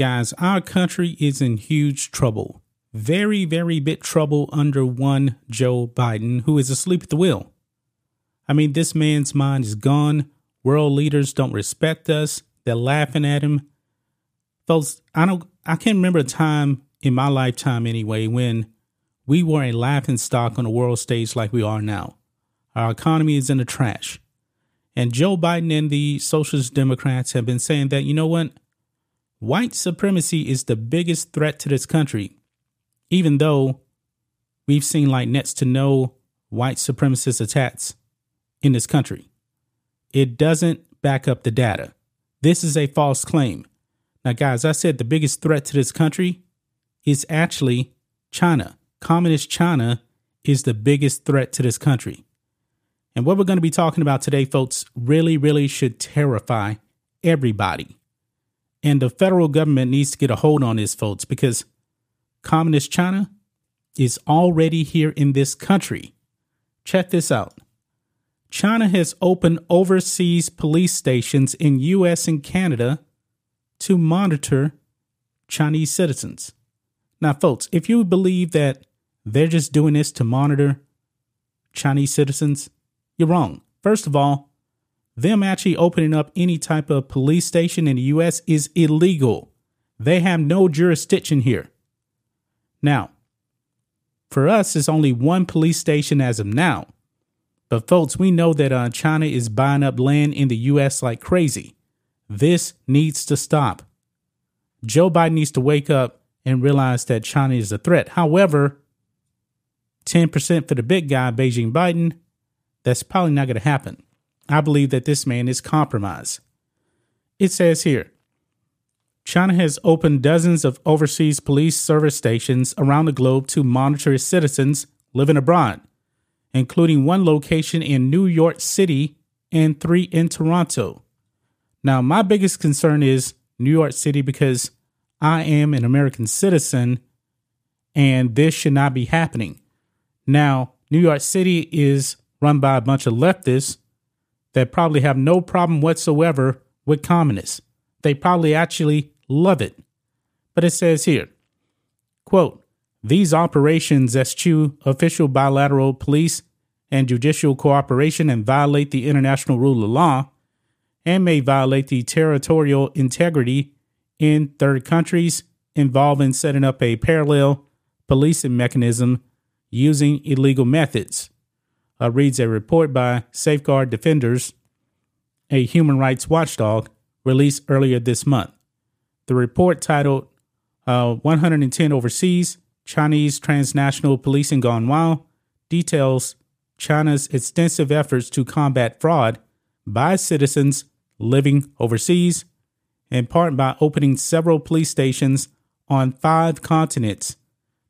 Guys, our country is in huge trouble. Very, very big trouble under one Joe Biden, who is asleep at the wheel. I mean, this man's mind is gone. World leaders don't respect us. They're laughing at him. Folks, I don't I can't remember a time in my lifetime anyway when we were a laughing stock on the world stage like we are now. Our economy is in the trash. And Joe Biden and the Socialist Democrats have been saying that, you know what? White supremacy is the biggest threat to this country, even though we've seen like next to no white supremacist attacks in this country. It doesn't back up the data. This is a false claim. Now, guys, I said the biggest threat to this country is actually China. Communist China is the biggest threat to this country. And what we're going to be talking about today, folks, really, really should terrify everybody. And the federal government needs to get a hold on this, folks, because communist China is already here in this country. Check this out. China has opened overseas police stations in US and Canada to monitor Chinese citizens. Now, folks, if you believe that they're just doing this to monitor Chinese citizens, you're wrong. First of all, them actually opening up any type of police station in the US is illegal. They have no jurisdiction here. Now, for us, it's only one police station as of now. But, folks, we know that uh, China is buying up land in the US like crazy. This needs to stop. Joe Biden needs to wake up and realize that China is a threat. However, 10% for the big guy, Beijing Biden, that's probably not going to happen. I believe that this man is compromised. It says here China has opened dozens of overseas police service stations around the globe to monitor its citizens living abroad, including one location in New York City and three in Toronto. Now, my biggest concern is New York City because I am an American citizen and this should not be happening. Now, New York City is run by a bunch of leftists that probably have no problem whatsoever with communists. They probably actually love it. But it says here, quote, these operations eschew official bilateral police and judicial cooperation and violate the international rule of law and may violate the territorial integrity in third countries involving setting up a parallel policing mechanism using illegal methods uh, reads a report by Safeguard Defenders, a human rights watchdog, released earlier this month. The report titled uh, 110 Overseas Chinese Transnational Policing Gone Wild details China's extensive efforts to combat fraud by citizens living overseas, in part by opening several police stations on five continents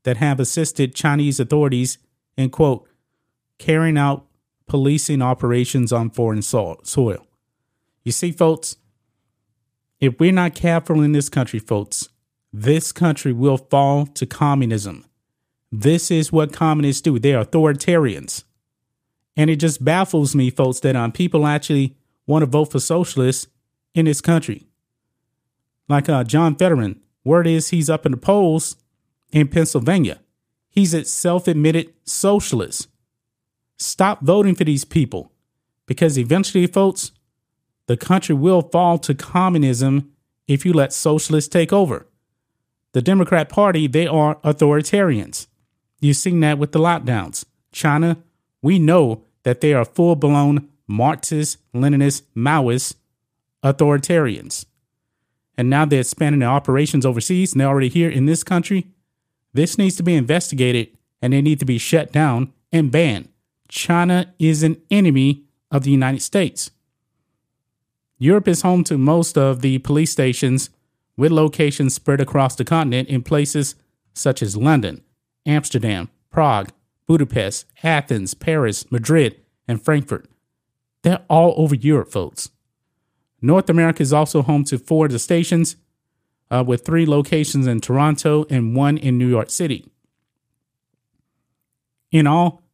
that have assisted Chinese authorities in, quote, carrying out policing operations on foreign soil. You see, folks, if we're not careful in this country, folks, this country will fall to communism. This is what communists do. They're authoritarians. And it just baffles me, folks, that um, people actually want to vote for socialists in this country. Like uh, John Fetterman, word is he's up in the polls in Pennsylvania. He's a self admitted socialist. Stop voting for these people because eventually, folks, the country will fall to communism if you let socialists take over. The Democrat Party, they are authoritarians. You've seen that with the lockdowns. China, we know that they are full blown Marxist, Leninist, Maoist authoritarians. And now they're expanding their operations overseas and they're already here in this country. This needs to be investigated and they need to be shut down and banned China is an enemy of the United States. Europe is home to most of the police stations with locations spread across the continent in places such as London, Amsterdam, Prague, Budapest, Athens, Paris, Madrid, and Frankfurt. They're all over Europe, folks. North America is also home to four of the stations, uh, with three locations in Toronto and one in New York City. In all,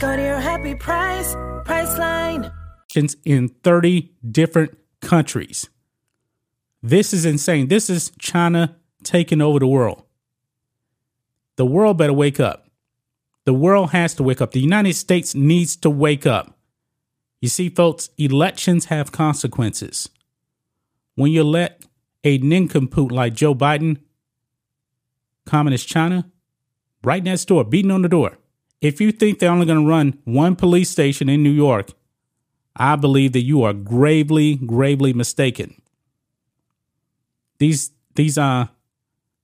Go to your happy price, Priceline. in 30 different countries. This is insane. This is China taking over the world. The world better wake up. The world has to wake up. The United States needs to wake up. You see, folks, elections have consequences. When you let a nincompoop like Joe Biden, Communist China, right next door, beating on the door. If you think they're only going to run one police station in New York, I believe that you are gravely, gravely mistaken. These these uh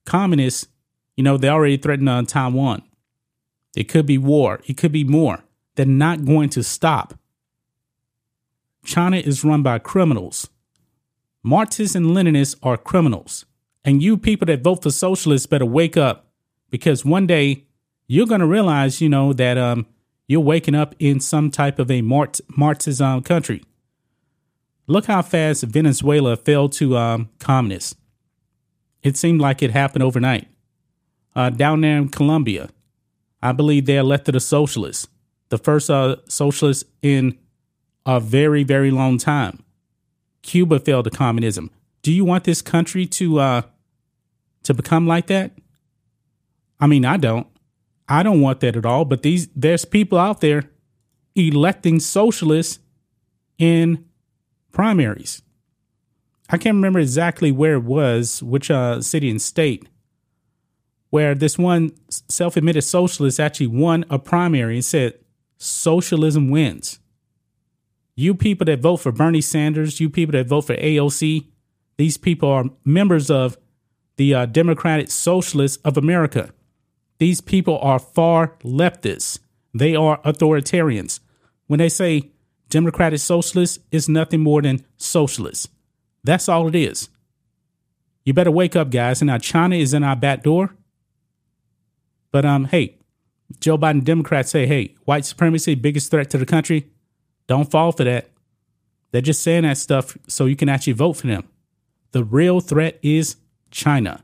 communists, you know, they already threatened uh, Taiwan. It could be war. It could be more. They're not going to stop. China is run by criminals. Marxists and Leninists are criminals. And you people that vote for socialists better wake up because one day you're going to realize, you know, that um, you're waking up in some type of a Marxism country. Look how fast Venezuela fell to um, communists. It seemed like it happened overnight. Uh, down there in Colombia, I believe they elected a socialist, the first uh, socialist in a very, very long time. Cuba fell to communism. Do you want this country to uh, to become like that? I mean, I don't. I don't want that at all. But these there's people out there electing socialists in primaries. I can't remember exactly where it was, which uh, city and state, where this one self-admitted socialist actually won a primary and said, "Socialism wins." You people that vote for Bernie Sanders, you people that vote for AOC, these people are members of the uh, Democratic Socialists of America. These people are far leftists. They are authoritarians. When they say democratic socialists, it's nothing more than socialists. That's all it is. You better wake up, guys. And now China is in our back door. But um, hey, Joe Biden Democrats say, hey, white supremacy, biggest threat to the country. Don't fall for that. They're just saying that stuff so you can actually vote for them. The real threat is China.